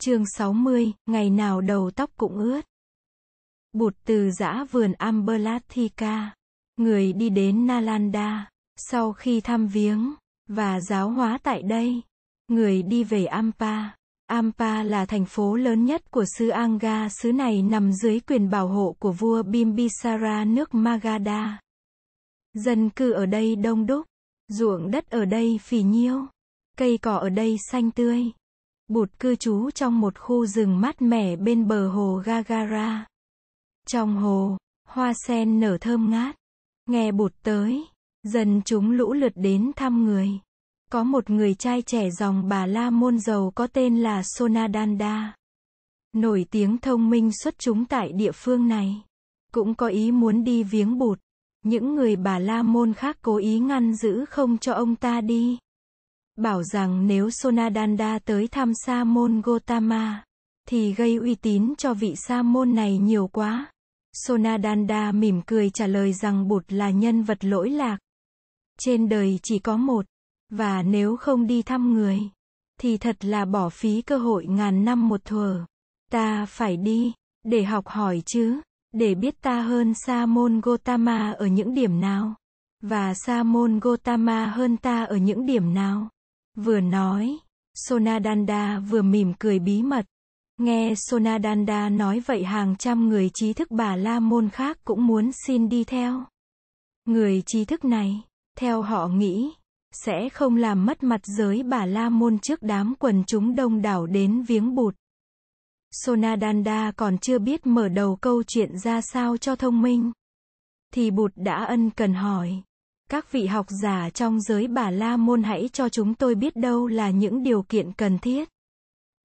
Chương 60, ngày nào đầu tóc cũng ướt. Bụt từ giã vườn Amberlathika, người đi đến Nalanda, sau khi thăm viếng và giáo hóa tại đây, người đi về Ampa. Ampa là thành phố lớn nhất của xứ Anga, xứ này nằm dưới quyền bảo hộ của vua Bimbisara nước Magadha. Dân cư ở đây đông đúc, ruộng đất ở đây phì nhiêu, cây cỏ ở đây xanh tươi. Bụt cư trú trong một khu rừng mát mẻ bên bờ hồ Gagara. Trong hồ, hoa sen nở thơm ngát. Nghe bụt tới, dần chúng lũ lượt đến thăm người. Có một người trai trẻ dòng bà La Môn giàu có tên là Sonadanda. Nổi tiếng thông minh xuất chúng tại địa phương này. Cũng có ý muốn đi viếng bụt. Những người bà La Môn khác cố ý ngăn giữ không cho ông ta đi bảo rằng nếu Sonadanda tới thăm Sa môn Gotama, thì gây uy tín cho vị Sa môn này nhiều quá. Sonadanda mỉm cười trả lời rằng Bụt là nhân vật lỗi lạc. Trên đời chỉ có một, và nếu không đi thăm người, thì thật là bỏ phí cơ hội ngàn năm một thuở. Ta phải đi, để học hỏi chứ, để biết ta hơn Sa môn Gotama ở những điểm nào, và Sa môn Gotama hơn ta ở những điểm nào. Vừa nói, Sonadanda vừa mỉm cười bí mật. Nghe Sonadanda nói vậy hàng trăm người trí thức bà La Môn khác cũng muốn xin đi theo. Người trí thức này, theo họ nghĩ, sẽ không làm mất mặt giới bà La Môn trước đám quần chúng đông đảo đến viếng bụt. Sonadanda còn chưa biết mở đầu câu chuyện ra sao cho thông minh. Thì bụt đã ân cần hỏi. Các vị học giả trong giới bà la môn hãy cho chúng tôi biết đâu là những điều kiện cần thiết.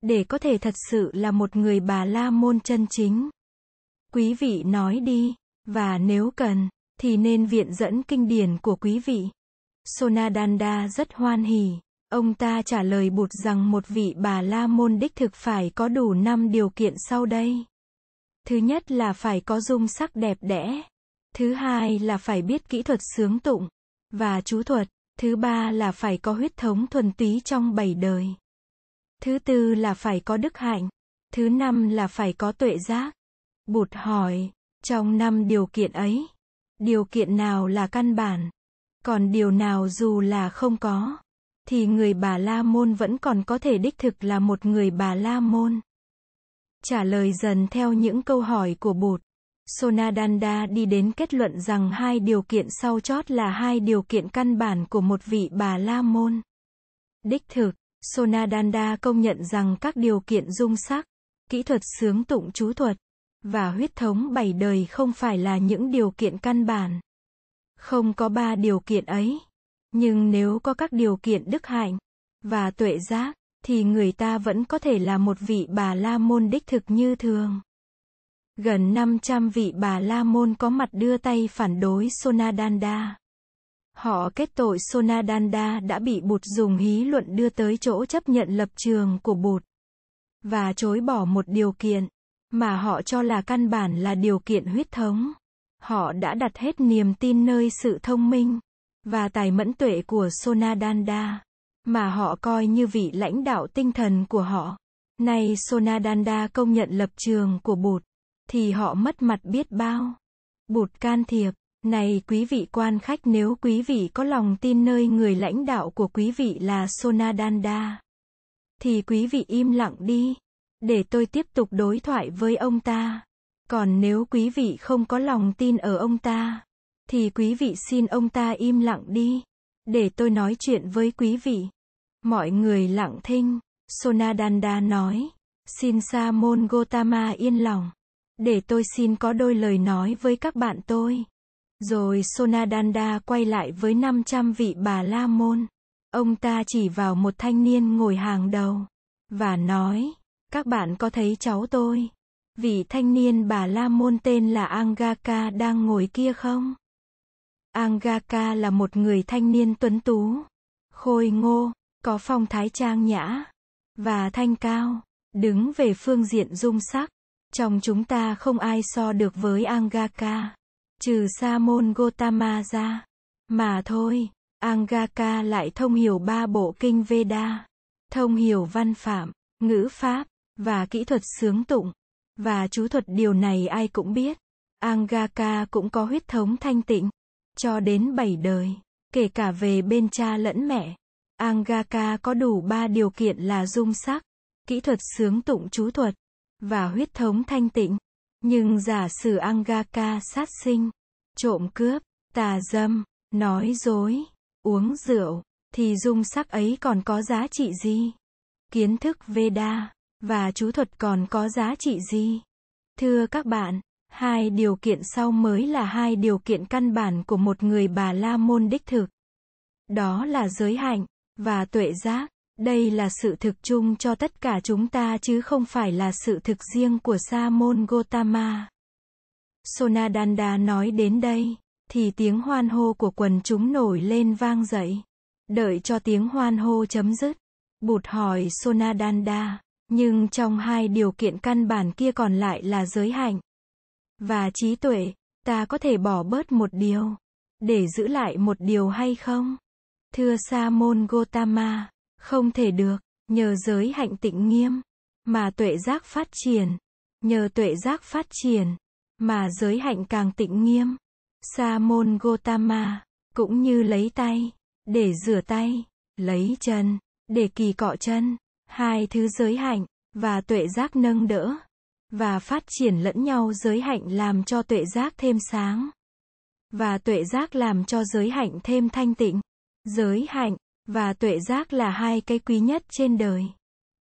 Để có thể thật sự là một người bà la môn chân chính. Quý vị nói đi, và nếu cần, thì nên viện dẫn kinh điển của quý vị. Sonadanda rất hoan hỉ. Ông ta trả lời bụt rằng một vị bà la môn đích thực phải có đủ 5 điều kiện sau đây. Thứ nhất là phải có dung sắc đẹp đẽ. Thứ hai là phải biết kỹ thuật sướng tụng và chú thuật. Thứ ba là phải có huyết thống thuần túy trong bảy đời. Thứ tư là phải có đức hạnh. Thứ năm là phải có tuệ giác. Bụt hỏi, trong năm điều kiện ấy, điều kiện nào là căn bản? Còn điều nào dù là không có, thì người bà La Môn vẫn còn có thể đích thực là một người bà La Môn. Trả lời dần theo những câu hỏi của Bụt. Sonadanda đi đến kết luận rằng hai điều kiện sau chót là hai điều kiện căn bản của một vị bà la môn. Đích thực, Sonadanda công nhận rằng các điều kiện dung sắc, kỹ thuật sướng tụng chú thuật, và huyết thống bảy đời không phải là những điều kiện căn bản. Không có ba điều kiện ấy. Nhưng nếu có các điều kiện đức hạnh, và tuệ giác, thì người ta vẫn có thể là một vị bà la môn đích thực như thường. Gần 500 vị bà La Môn có mặt đưa tay phản đối Sonadanda. Họ kết tội Sonadanda đã bị Bụt dùng hí luận đưa tới chỗ chấp nhận lập trường của Bụt. Và chối bỏ một điều kiện, mà họ cho là căn bản là điều kiện huyết thống. Họ đã đặt hết niềm tin nơi sự thông minh, và tài mẫn tuệ của Sonadanda, mà họ coi như vị lãnh đạo tinh thần của họ. Nay Sonadanda công nhận lập trường của Bụt thì họ mất mặt biết bao. Bụt can thiệp, này quý vị quan khách nếu quý vị có lòng tin nơi người lãnh đạo của quý vị là Sonadanda, thì quý vị im lặng đi, để tôi tiếp tục đối thoại với ông ta. Còn nếu quý vị không có lòng tin ở ông ta, thì quý vị xin ông ta im lặng đi, để tôi nói chuyện với quý vị. Mọi người lặng thinh, Sonadanda nói, xin Sa môn Gotama yên lòng. Để tôi xin có đôi lời nói với các bạn tôi. Rồi Sonadanda quay lại với 500 vị bà La Môn. Ông ta chỉ vào một thanh niên ngồi hàng đầu. Và nói, các bạn có thấy cháu tôi? Vị thanh niên bà La Môn tên là Angaka đang ngồi kia không? Angaka là một người thanh niên tuấn tú, khôi ngô, có phong thái trang nhã, và thanh cao, đứng về phương diện dung sắc. Trong chúng ta không ai so được với Angaka. Trừ Sa môn Gotama ra. Mà thôi, Angaka lại thông hiểu ba bộ kinh Veda. Thông hiểu văn phạm, ngữ pháp, và kỹ thuật sướng tụng, và chú thuật điều này ai cũng biết. Angaka cũng có huyết thống thanh tịnh, cho đến bảy đời, kể cả về bên cha lẫn mẹ. Angaka có đủ ba điều kiện là dung sắc, kỹ thuật sướng tụng chú thuật, và huyết thống thanh tịnh. Nhưng giả sử Angaka sát sinh, trộm cướp, tà dâm, nói dối, uống rượu, thì dung sắc ấy còn có giá trị gì? Kiến thức Veda và chú thuật còn có giá trị gì? Thưa các bạn, hai điều kiện sau mới là hai điều kiện căn bản của một người bà la môn đích thực. Đó là giới hạnh và tuệ giác. Đây là sự thực chung cho tất cả chúng ta chứ không phải là sự thực riêng của Sa môn Gotama. Sonadanda nói đến đây, thì tiếng hoan hô của quần chúng nổi lên vang dậy. Đợi cho tiếng hoan hô chấm dứt, Bụt hỏi Sonadanda, nhưng trong hai điều kiện căn bản kia còn lại là giới hạnh và trí tuệ, ta có thể bỏ bớt một điều để giữ lại một điều hay không? Thưa Sa môn Gotama, không thể được, nhờ giới hạnh tịnh nghiêm mà tuệ giác phát triển, nhờ tuệ giác phát triển mà giới hạnh càng tịnh nghiêm. Sa môn Gotama cũng như lấy tay để rửa tay, lấy chân để kỳ cọ chân, hai thứ giới hạnh và tuệ giác nâng đỡ và phát triển lẫn nhau giới hạnh làm cho tuệ giác thêm sáng và tuệ giác làm cho giới hạnh thêm thanh tịnh. Giới hạnh và tuệ giác là hai cái quý nhất trên đời.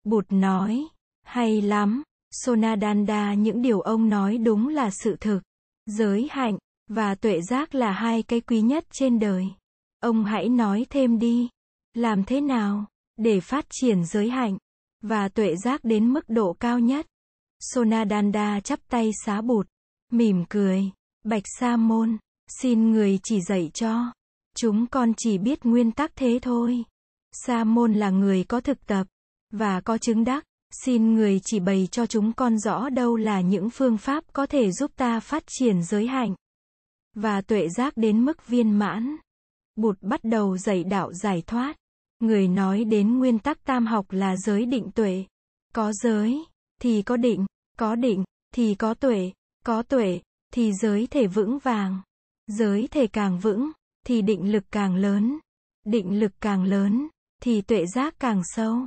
Bụt nói, hay lắm, Sonadanda những điều ông nói đúng là sự thực. Giới hạnh và tuệ giác là hai cái quý nhất trên đời. Ông hãy nói thêm đi. Làm thế nào để phát triển giới hạnh và tuệ giác đến mức độ cao nhất? Sonadanda chắp tay xá bụt, mỉm cười, bạch sa môn, xin người chỉ dạy cho. Chúng con chỉ biết nguyên tắc thế thôi. Sa môn là người có thực tập và có chứng đắc. Xin người chỉ bày cho chúng con rõ đâu là những phương pháp có thể giúp ta phát triển giới hạnh và tuệ giác đến mức viên mãn. Bụt bắt đầu dạy đạo giải thoát. Người nói đến nguyên tắc tam học là giới định tuệ. Có giới, thì có định, có định, thì có tuệ, có tuệ, thì giới thể vững vàng. Giới thể càng vững, thì định lực càng lớn. Định lực càng lớn, thì tuệ giác càng sâu.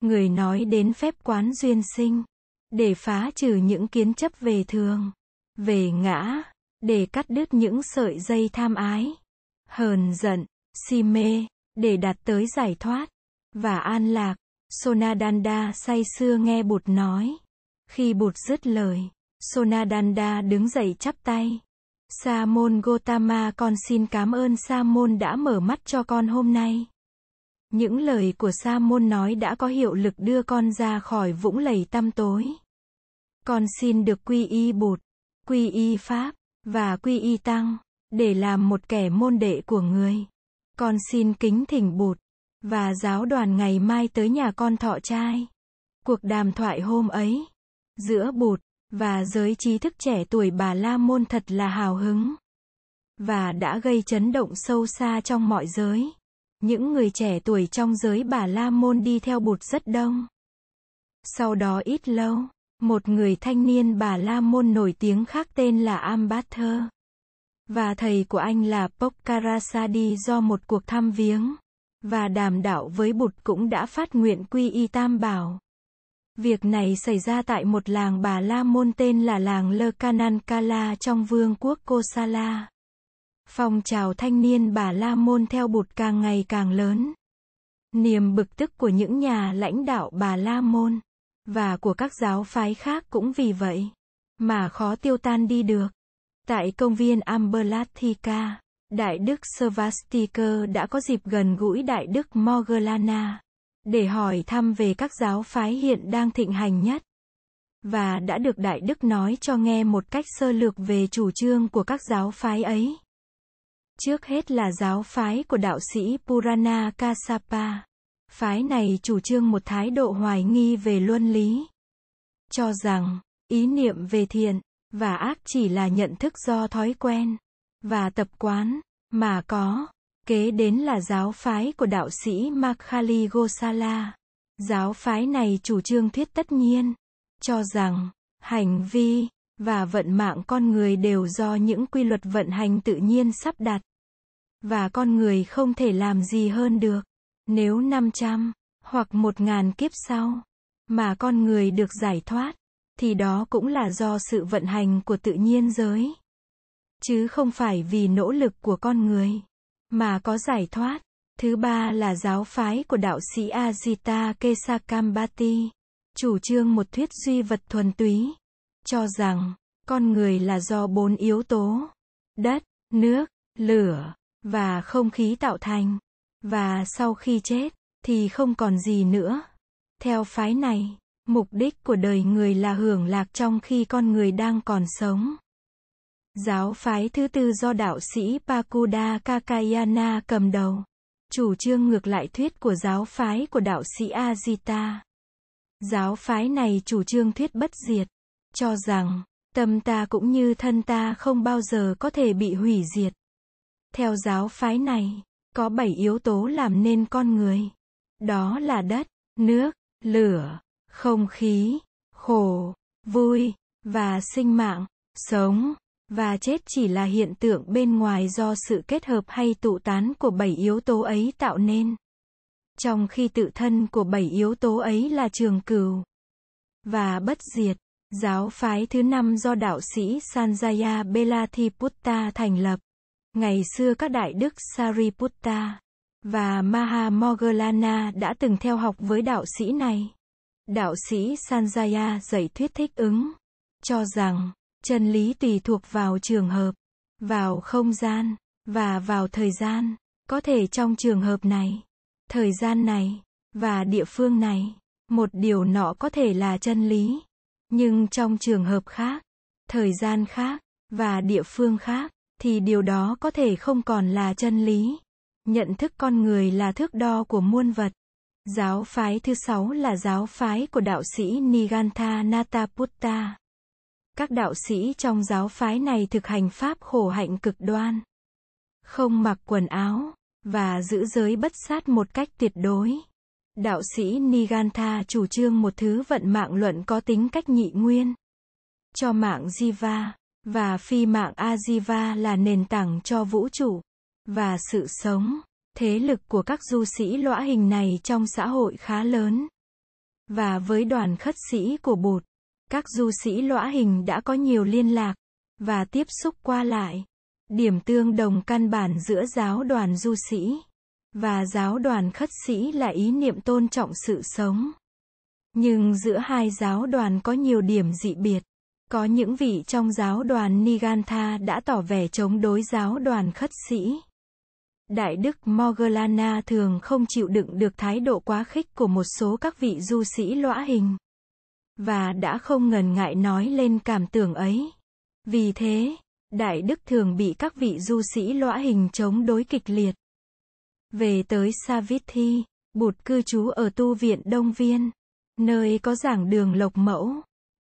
Người nói đến phép quán duyên sinh, để phá trừ những kiến chấp về thường, về ngã, để cắt đứt những sợi dây tham ái, hờn giận, si mê, để đạt tới giải thoát và an lạc. Sonadanda say sưa nghe Bụt nói. Khi Bụt dứt lời, Sonadanda đứng dậy chắp tay. Sa môn Gotama con xin cảm ơn Sa môn đã mở mắt cho con hôm nay. Những lời của Sa môn nói đã có hiệu lực đưa con ra khỏi vũng lầy tăm tối. Con xin được quy y Bụt, quy y Pháp, và quy y Tăng, để làm một kẻ môn đệ của người. Con xin kính thỉnh Bụt, và giáo đoàn ngày mai tới nhà con thọ trai. Cuộc đàm thoại hôm ấy, giữa Bụt, và giới trí thức trẻ tuổi bà La Môn thật là hào hứng. Và đã gây chấn động sâu xa trong mọi giới. Những người trẻ tuổi trong giới bà La Môn đi theo Bụt rất đông. Sau đó ít lâu, một người thanh niên bà La Môn nổi tiếng khác tên là Ambather. Và thầy của anh là Pokkarasadi do một cuộc thăm viếng và đàm đạo với Bụt cũng đã phát nguyện quy y tam bảo. Việc này xảy ra tại một làng Bà La Môn tên là làng Lơ Kanankala trong vương quốc Kosala. Phong trào thanh niên Bà La Môn theo Bụt càng ngày càng lớn. Niềm bực tức của những nhà lãnh đạo Bà La Môn và của các giáo phái khác cũng vì vậy mà khó tiêu tan đi được. Tại công viên Amberlathika, Đại đức Svastikar đã có dịp gần gũi Đại đức Moggallana để hỏi thăm về các giáo phái hiện đang thịnh hành nhất. Và đã được Đại Đức nói cho nghe một cách sơ lược về chủ trương của các giáo phái ấy. Trước hết là giáo phái của đạo sĩ Purana Kassapa. Phái này chủ trương một thái độ hoài nghi về luân lý. Cho rằng, ý niệm về thiện và ác chỉ là nhận thức do thói quen và tập quán mà có. Kế đến là giáo phái của đạo sĩ Makhali Gosala. Giáo phái này chủ trương thuyết tất nhiên cho rằng, hành vi, và vận mạng con người đều do những quy luật vận hành tự nhiên sắp đặt. Và con người không thể làm gì hơn được. Nếu 500, hoặc 1000 kiếp sau, mà con người được giải thoát, thì đó cũng là do sự vận hành của tự nhiên giới. Chứ không phải vì nỗ lực của con người, mà có giải thoát. Thứ ba là giáo phái của đạo sĩ Ajita Kesakambati, chủ trương một thuyết duy vật thuần túy, cho rằng, con người là do bốn yếu tố, đất, nước, lửa, và không khí tạo thành, và sau khi chết, thì không còn gì nữa. Theo phái này, mục đích của đời người là hưởng lạc trong khi con người đang còn sống. Giáo phái thứ tư do đạo sĩ Pakuda Kakayana cầm đầu, chủ trương ngược lại thuyết của giáo phái của đạo sĩ Ajita. Giáo phái này chủ trương thuyết bất diệt, cho rằng, tâm ta cũng như thân ta không bao giờ có thể bị hủy diệt. Theo giáo phái này, có bảy yếu tố làm nên con người. Đó là đất, nước, lửa, không khí, khổ, vui, và sinh mạng, sống, và chết chỉ là hiện tượng bên ngoài do sự kết hợp hay tụ tán của bảy yếu tố ấy tạo nên. Trong khi tự thân của bảy yếu tố ấy là trường cửu và bất diệt, giáo phái thứ năm do đạo sĩ Sanjaya Belathiputta thành lập. Ngày xưa các đại đức Sariputta và Mahamoggallana đã từng theo học với đạo sĩ này. Đạo sĩ Sanjaya dạy thuyết thích ứng, cho rằng, chân lý tùy thuộc vào trường hợp, vào không gian, và vào thời gian. Có thể trong trường hợp này, thời gian này, và địa phương này, một điều nọ có thể là chân lý. Nhưng trong trường hợp khác, thời gian khác, và địa phương khác, thì điều đó có thể không còn là chân lý. Nhận thức con người là thước đo của muôn vật. Giáo phái thứ sáu là giáo phái của đạo sĩ Nigantha Nataputta. Các đạo sĩ trong giáo phái này thực hành pháp khổ hạnh cực đoan. Không mặc quần áo, và giữ giới bất sát một cách tuyệt đối. Đạo sĩ Nigantha chủ trương một thứ vận mạng luận có tính cách nhị nguyên. Cho mạng Jiva, và phi mạng Ajiva là nền tảng cho vũ trụ và sự sống. Thế lực của các du sĩ lõa hình này trong xã hội khá lớn. Và với đoàn khất sĩ của Bụt, các du sĩ lõa hình đã có nhiều liên lạc và tiếp xúc qua lại. Điểm tương đồng căn bản giữa giáo đoàn du sĩ và giáo đoàn khất sĩ là ý niệm tôn trọng sự sống. Nhưng giữa hai giáo đoàn có nhiều điểm dị biệt. Có những vị trong giáo đoàn Nigantha đã tỏ vẻ chống đối giáo đoàn khất sĩ. Đại đức mogalana thường không chịu đựng được thái độ quá khích của một số các vị du sĩ lõa hình. Và đã không ngần ngại nói lên cảm tưởng ấy. Vì thế, Đại đức thường bị các vị du sĩ lõa hình chống đối kịch liệt. Về tới Savithi, Bụt cư trú ở tu viện Đông Viên, nơi có giảng đường lộc mẫu.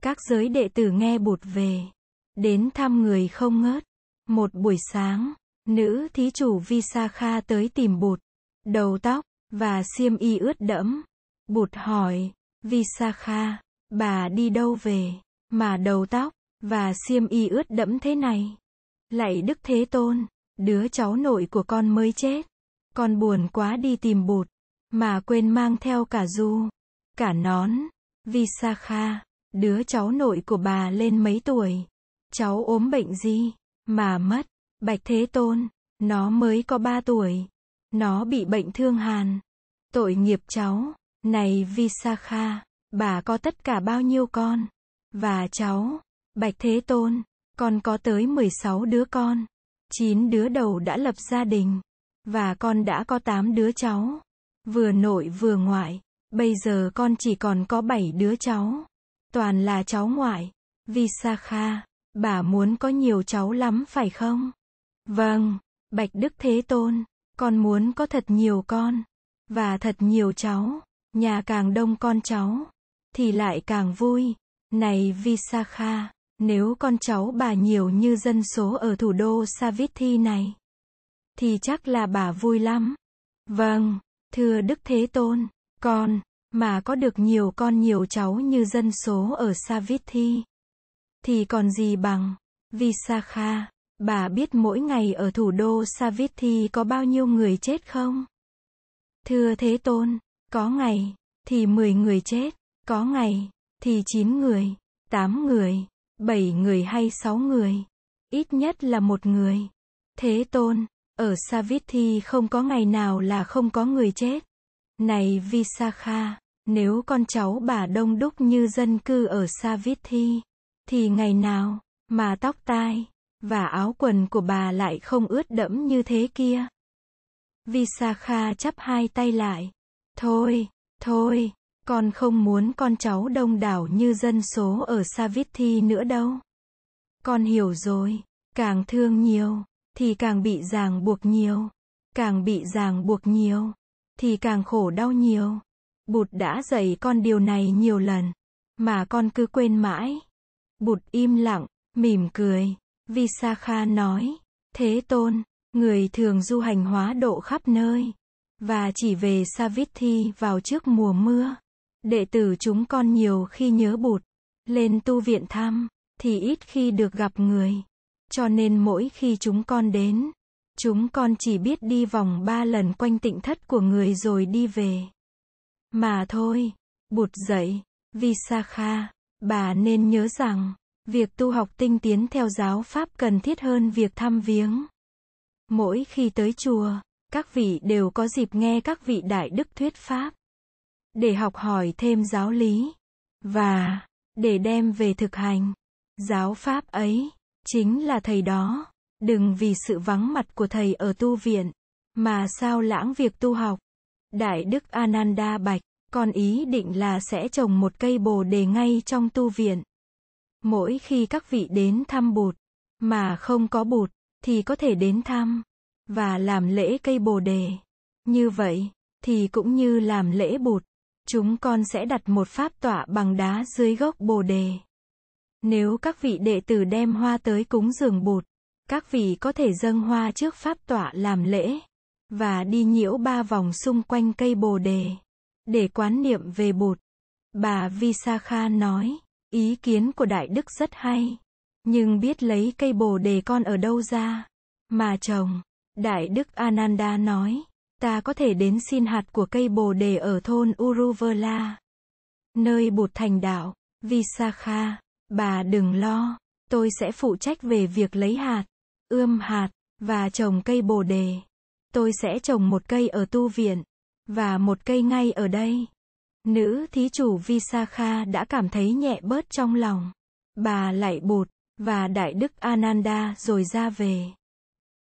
Các giới đệ tử nghe Bụt về, đến thăm người không ngớt. Một buổi sáng, nữ thí chủ Visakha tới tìm Bụt, đầu tóc, và xiêm y ướt đẫm. Bụt hỏi, Visakha, bà đi đâu về, mà đầu tóc, và xiêm y ướt đẫm thế này. Lạy Đức Thế Tôn, đứa cháu nội của con mới chết. Con buồn quá đi tìm Bụt, mà quên mang theo cả du, cả nón. Visakha, đứa cháu nội của bà lên mấy tuổi? Cháu ốm bệnh gì? Mà mất. Bạch Thế Tôn, nó mới có ba tuổi. Nó bị bệnh thương hàn. Tội nghiệp cháu. Này Visakha, bà có tất cả bao nhiêu con? Và cháu, Bạch Thế Tôn, con có tới 16 đứa con. 9 đứa đầu đã lập gia đình. Và con đã có 8 đứa cháu. Vừa nội vừa ngoại. Bây giờ con chỉ còn có 7 đứa cháu. Toàn là cháu ngoại. Visakha, bà muốn có nhiều cháu lắm phải không? Vâng, Bạch Đức Thế Tôn, con muốn có thật nhiều con. Và thật nhiều cháu. Nhà càng đông con cháu. Thì lại càng vui. Này Visakha, nếu con cháu bà nhiều như dân số ở thủ đô Savithi này, thì chắc là bà vui lắm. Vâng, thưa Đức Thế Tôn, con, mà có được nhiều con nhiều cháu như dân số ở Savithi, thì còn gì bằng Visakha. Bà biết mỗi ngày ở thủ đô Savithi có bao nhiêu người chết không? Thưa Thế Tôn, có ngày, thì 10 người chết, có ngày, thì 9 người, 8 người, 7 người hay 6 người, ít nhất là một người. Thế Tôn, ở Savithi không có ngày nào là không có người chết. Này Visakha, nếu con cháu bà đông đúc như dân cư ở Savithi, thì ngày nào mà tóc tai và áo quần của bà lại không ướt đẫm như thế kia. Visakha chắp hai tay lại. Thôi, thôi, con không muốn con cháu đông đảo như dân số ở Savithi nữa đâu. Con hiểu rồi, càng thương nhiều, thì càng bị ràng buộc nhiều. Càng bị ràng buộc nhiều, thì càng khổ đau nhiều. Bụt đã dạy con điều này nhiều lần, mà con cứ quên mãi. Bụt im lặng, mỉm cười. Visakha nói, Thế Tôn, người thường du hành hóa độ khắp nơi, và chỉ về Savithi vào trước mùa mưa. Đệ tử chúng con nhiều khi nhớ bụt, lên tu viện thăm, thì ít khi được gặp người. Cho nên mỗi khi chúng con đến, chúng con chỉ biết đi vòng ba lần quanh tịnh thất của người rồi đi về. Mà thôi, bụt dậy, Visakha, bà nên nhớ rằng, việc tu học tinh tiến theo giáo pháp cần thiết hơn việc thăm viếng. Mỗi khi tới chùa, các vị đều có dịp nghe các vị đại đức thuyết pháp để học hỏi thêm giáo lý và để đem về thực hành. Giáo pháp ấy chính là thầy đó. Đừng vì sự vắng mặt của thầy ở tu viện mà sao lãng việc tu học. Đại đức Ananda bạch, con ý định là sẽ trồng một cây bồ đề ngay trong tu viện. Mỗi khi các vị đến thăm bụt mà không có bụt thì có thể đến thăm và làm lễ cây bồ đề. Như vậy thì cũng như làm lễ bụt chúng con sẽ đặt một pháp tọa bằng đá dưới gốc bồ đề. Nếu các vị đệ tử đem hoa tới cúng dường bụt, các vị có thể dâng hoa trước pháp tọa làm lễ, và đi nhiễu ba vòng xung quanh cây bồ đề, để quán niệm về bụt. Bà Visakha nói, ý kiến của Đại Đức rất hay, nhưng biết lấy cây bồ đề con ở đâu ra, mà chồng Đại Đức Ananda nói, ta có thể đến xin hạt của cây bồ đề ở thôn Uruvela, nơi bụt thành đạo, Visakha, bà đừng lo, tôi sẽ phụ trách về việc lấy hạt, ươm hạt, và trồng cây bồ đề. Tôi sẽ trồng một cây ở tu viện, và một cây ngay ở đây. Nữ thí chủ Visakha đã cảm thấy nhẹ bớt trong lòng. Bà lại bụt, và Đại Đức Ananda rồi ra về.